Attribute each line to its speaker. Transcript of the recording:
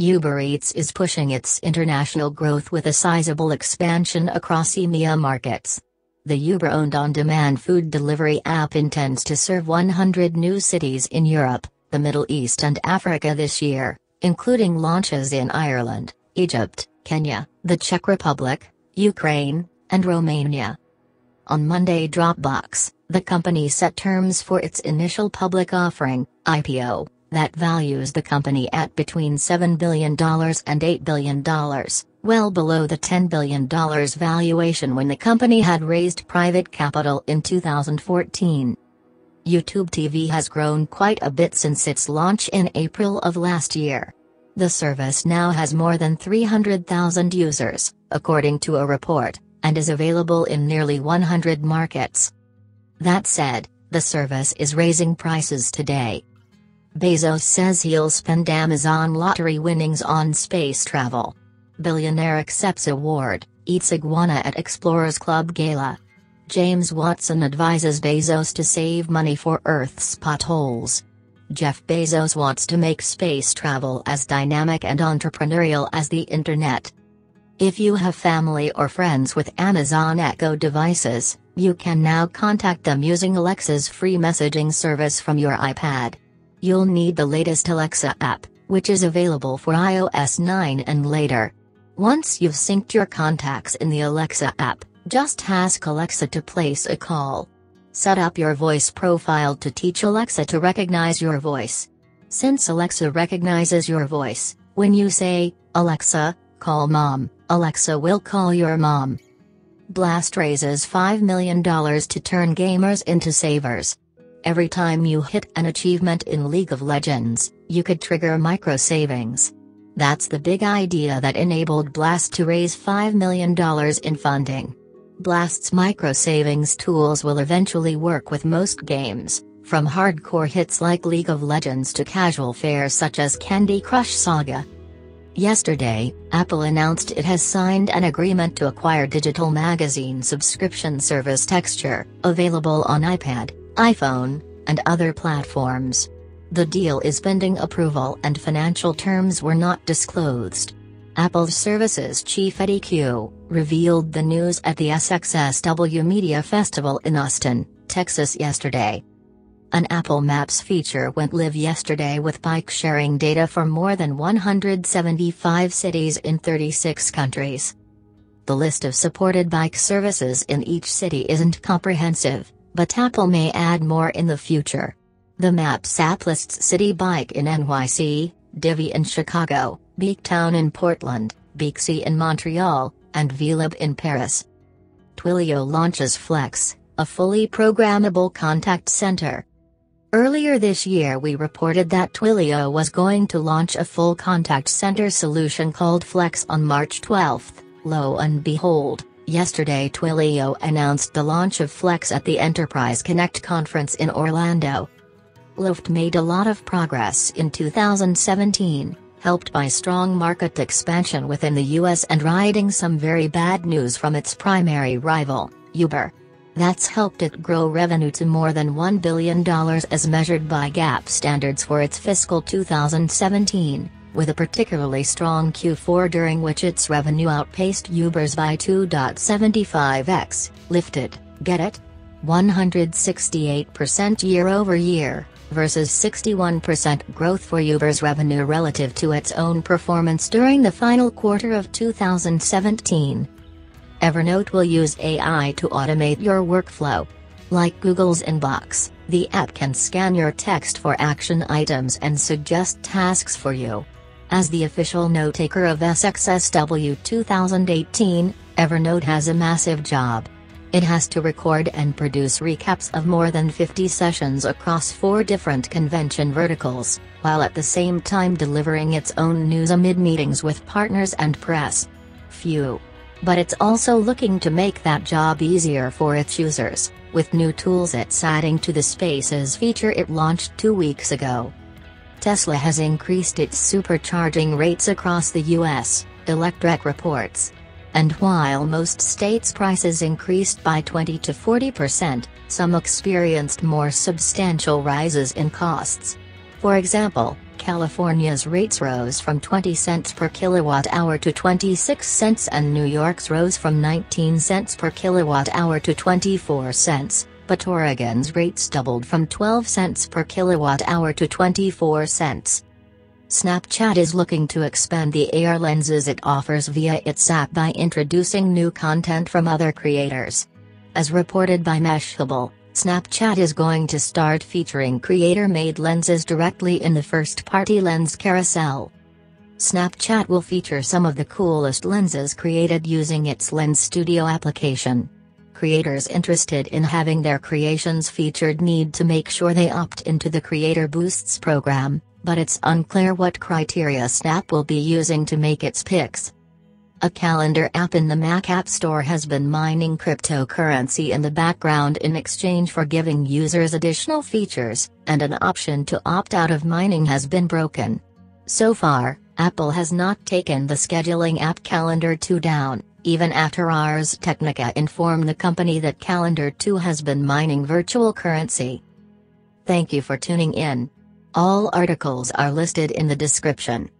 Speaker 1: Uber Eats is pushing its international growth with a sizable expansion across EMEA markets. The Uber owned on demand food delivery app intends to serve 100 new cities in Europe, the Middle East, and Africa this year, including launches in Ireland, Egypt, Kenya, the Czech Republic, Ukraine, and Romania. On Monday, Dropbox, the company set terms for its initial public offering, IPO, that values the company at between $7 billion and $8 billion, well below the $10 billion valuation when the company had raised private capital in 2014. YouTube TV has grown quite a bit since its launch in April of last year. The service now has more than 300,000 users, according to a report, and is available in nearly 100 markets. That said, the service is raising prices today. Bezos says he'll spend Amazon lottery winnings on space travel. Billionaire accepts award, eats iguana at Explorers Club Gala. James Watson advises Bezos to save money for Earth's potholes. Jeff Bezos wants to make space travel as dynamic and entrepreneurial as the internet. If you have family or friends with Amazon Echo devices, you can now contact them using Alexa's free messaging service from your iPad. You'll need the latest Alexa app, which is available for iOS 9 and later. Once you've synced your contacts in the Alexa app, just ask Alexa to place a call. Set up your voice profile to teach Alexa to recognize your voice. Since Alexa recognizes your voice, when you say, Alexa, call mom, Alexa will call your mom. Blast raises $5 million to turn gamers into savers. Every time you hit an achievement in League of Legends, you could trigger micro savings. That's the big idea that enabled Blast to raise $5 million in funding. Blast's micro savings tools will eventually work with most games, from hardcore hits like League of Legends to casual fares such as Candy Crush Saga. Yesterday, Apple announced it has signed an agreement to acquire digital magazine subscription service Texture, available on iPad, iPhone, and other platforms. The deal is pending approval and financial terms were not disclosed. Apple's services chief Eddie Cue, revealed the news at the SXSW Media Festival in Austin, Texas yesterday. An Apple Maps feature went live yesterday with bike sharing data for more than 175 cities in 36 countries. The list of supported bike services in each city isn't comprehensive, but Apple may add more in the future. The Maps app lists Citi Bike in NYC, Divvy in Chicago, Biketown in Portland, Bixi in Montreal, and Velib in Paris. Twilio launches Flex, a fully programmable contact center. Earlier this year, we reported that Twilio was going to launch a full contact center solution called Flex on March 12. Lo and behold, yesterday Twilio announced the launch of Flex at the Enterprise Connect conference in Orlando. Lyft made a lot of progress in 2017 helped by strong market expansion within the US and riding some very bad news from its primary rival, Uber. That's helped it grow revenue to more than $1 billion as measured by GAAP standards for its fiscal 2017, with a particularly strong Q4 during which its revenue outpaced Uber's by 2.75x, lifted, get it? 168% year over year versus 61% growth for Uber's revenue relative to its own performance during the final quarter of 2017. Evernote will use AI to automate your workflow. Like Google's Inbox, the app can scan your text for action items and suggest tasks for you. As the official note taker of SXSW 2018, Evernote has a massive job. It has to record and produce recaps of more than 50 sessions across four different convention verticals, while at the same time delivering its own news amid meetings with partners and press. Phew. But it's also looking to make that job easier for its users, with new tools it's adding to the Spaces feature it launched two weeks ago. Tesla has increased its supercharging rates across the US, Electrek reports. And while most states' prices increased by 20 to 40%, some experienced more substantial rises in costs. For example, California's rates rose from 20 cents per kilowatt hour to 26 cents and New York's rose from 19 cents per kilowatt hour to 24 cents, but Oregon's rates doubled from 12 cents per kilowatt hour to 24 cents. Snapchat is looking to expand the AR lenses it offers via its app by introducing new content from other creators. As reported by Mashable, Snapchat is going to start featuring creator-made lenses directly in the first-party lens carousel. Snapchat will feature some of the coolest lenses created using its Lens Studio application. Creators interested in having their creations featured need to make sure they opt into the Creator Boosts program, but it's unclear what criteria Snap will be using to make its picks. A calendar app in the Mac App Store has been mining cryptocurrency in the background in exchange for giving users additional features, and an option to opt out of mining has been broken. So far, Apple has not taken the scheduling app Calendar 2 down, even after Ars Technica informed the company that Calendar 2 has been mining virtual currency. Thank you for tuning in. All articles are listed in the description.